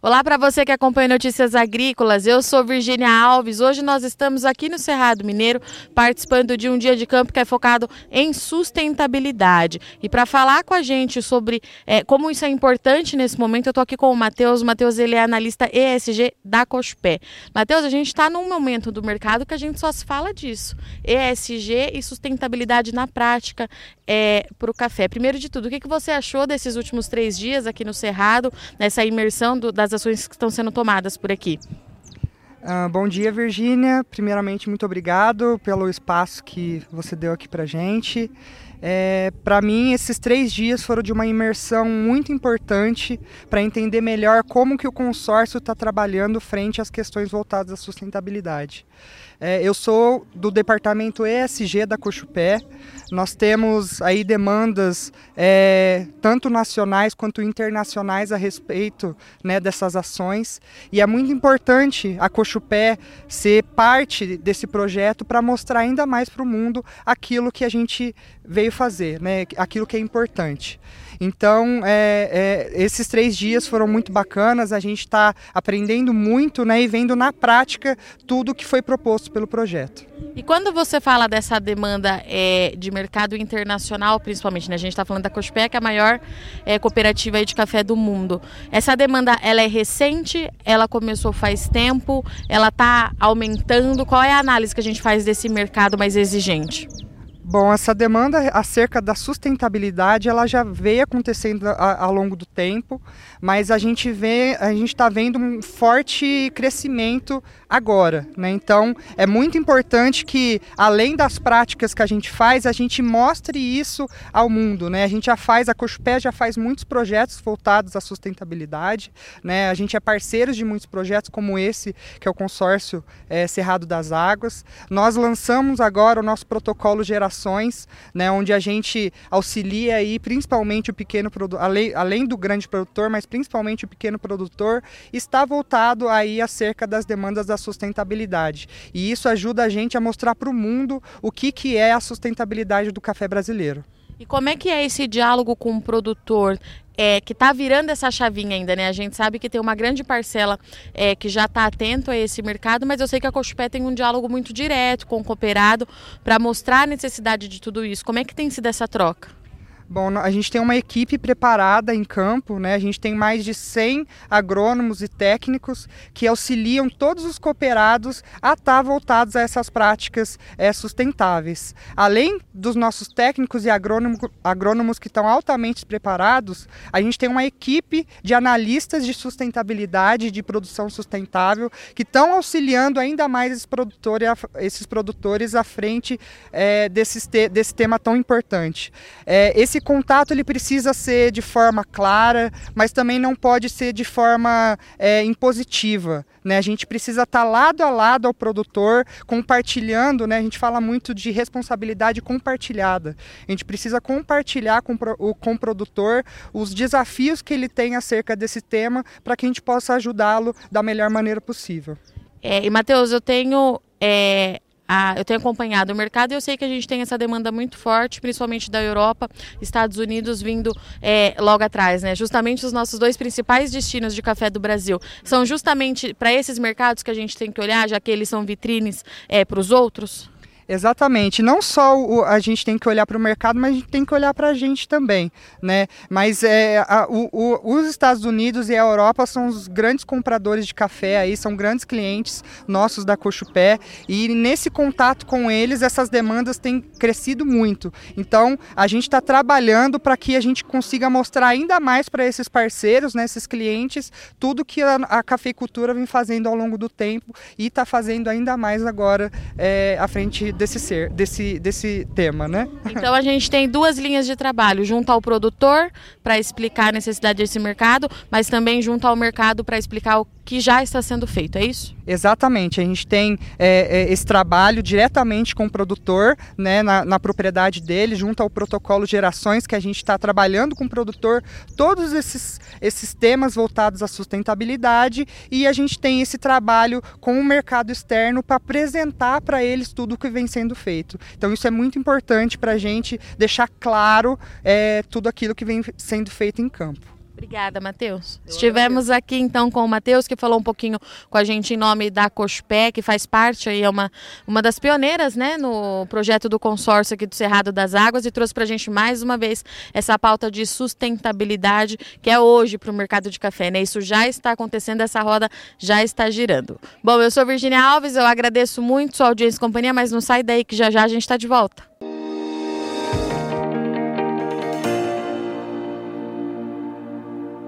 Olá para você que acompanha Notícias Agrícolas. Eu sou Virgínia Alves. Hoje nós estamos aqui no Cerrado Mineiro participando de um dia de campo que é focado em sustentabilidade. E para falar com a gente sobre é, como isso é importante nesse momento, eu estou aqui com o Matheus. O Matheus ele é analista ESG da Cospé. Matheus, a gente está num momento do mercado que a gente só se fala disso. ESG e sustentabilidade na prática é, para o café. Primeiro de tudo, o que, que você achou desses últimos três dias aqui no Cerrado, nessa imersão do, das das ações que estão sendo tomadas por aqui. Uh, bom dia, Virgínia. Primeiramente, muito obrigado pelo espaço que você deu aqui para gente. É, para mim, esses três dias foram de uma imersão muito importante para entender melhor como que o consórcio está trabalhando frente às questões voltadas à sustentabilidade. É, eu sou do departamento ESG da Cochupé. Nós temos aí demandas é, tanto nacionais quanto internacionais a respeito né, dessas ações. E é muito importante a Cochupé ser parte desse projeto para mostrar ainda mais para o mundo aquilo que a gente veio fazer, né, aquilo que é importante. Então, é, é, esses três dias foram muito bacanas, a gente está aprendendo muito né, e vendo na prática tudo que foi proposto pelo projeto. E quando você fala dessa demanda é, de mercado internacional, principalmente, né, a gente está falando da é a maior é, cooperativa de café do mundo. Essa demanda, ela é recente? Ela começou faz tempo? Ela está aumentando? Qual é a análise que a gente faz desse mercado mais exigente? Bom, essa demanda acerca da sustentabilidade, ela já veio acontecendo ao longo do tempo, mas a gente vê, a gente está vendo um forte crescimento agora, né? Então, é muito importante que além das práticas que a gente faz, a gente mostre isso ao mundo, né? A gente já faz, a Cochupé já faz muitos projetos voltados à sustentabilidade, né? A gente é parceiro de muitos projetos como esse, que é o consórcio é, Cerrado das Águas. Nós lançamos agora o nosso protocolo geração ações, né, onde a gente auxilia aí principalmente o pequeno produtor, além, além do grande produtor, mas principalmente o pequeno produtor, está voltado aí acerca das demandas da sustentabilidade. E isso ajuda a gente a mostrar para o mundo o que, que é a sustentabilidade do café brasileiro. E como é que é esse diálogo com o produtor? É, que está virando essa chavinha ainda, né? A gente sabe que tem uma grande parcela é, que já está atento a esse mercado, mas eu sei que a Cochupé tem um diálogo muito direto com o cooperado para mostrar a necessidade de tudo isso. Como é que tem sido essa troca? Bom, a gente tem uma equipe preparada em campo, né? A gente tem mais de 100 agrônomos e técnicos que auxiliam todos os cooperados a estar tá voltados a essas práticas é, sustentáveis. Além dos nossos técnicos e agrônomos, agrônomos que estão altamente preparados, a gente tem uma equipe de analistas de sustentabilidade, de produção sustentável, que estão auxiliando ainda mais esses produtores, esses produtores à frente é, desse, desse tema tão importante. É, esse esse contato ele precisa ser de forma clara, mas também não pode ser de forma é, impositiva. Né? A gente precisa estar lado a lado ao produtor, compartilhando. Né? A gente fala muito de responsabilidade compartilhada. A gente precisa compartilhar com, o, com o produtor os desafios que ele tem acerca desse tema para que a gente possa ajudá-lo da melhor maneira possível. É, e Matheus, eu tenho é, ah, eu tenho acompanhado o mercado e eu sei que a gente tem essa demanda muito forte, principalmente da Europa, Estados Unidos vindo é, logo atrás, né? Justamente os nossos dois principais destinos de café do Brasil são justamente para esses mercados que a gente tem que olhar, já que eles são vitrines é, para os outros. Exatamente. Não só o, a gente tem que olhar para o mercado, mas a gente tem que olhar para a gente também, né? Mas é, a, o, o, os Estados Unidos e a Europa são os grandes compradores de café aí, são grandes clientes nossos da Cochupé e nesse contato com eles essas demandas têm crescido muito. Então a gente está trabalhando para que a gente consiga mostrar ainda mais para esses parceiros, né, esses clientes, tudo que a, a cafeicultura vem fazendo ao longo do tempo e está fazendo ainda mais agora é, à frente desse ser, desse, desse tema, né? Então a gente tem duas linhas de trabalho, junto ao produtor para explicar a necessidade desse mercado, mas também junto ao mercado para explicar o que já está sendo feito, é isso? Exatamente, a gente tem é, é, esse trabalho diretamente com o produtor, né, na, na, propriedade dele, junto ao protocolo Gerações, que a gente está trabalhando com o produtor, todos esses, esses temas voltados à sustentabilidade, e a gente tem esse trabalho com o mercado externo para apresentar para eles tudo o que vem sendo feito. Então isso é muito importante para a gente deixar claro é, tudo aquilo que vem sendo feito em campo. Obrigada, Matheus. Estivemos aqui então com o Matheus, que falou um pouquinho com a gente em nome da Cospé, que faz parte aí, é uma, uma das pioneiras né, no projeto do consórcio aqui do Cerrado das Águas e trouxe para a gente mais uma vez essa pauta de sustentabilidade que é hoje para o mercado de café. Né? Isso já está acontecendo, essa roda já está girando. Bom, eu sou Virginia Alves, eu agradeço muito sua audiência e companhia, mas não sai daí que já já a gente está de volta.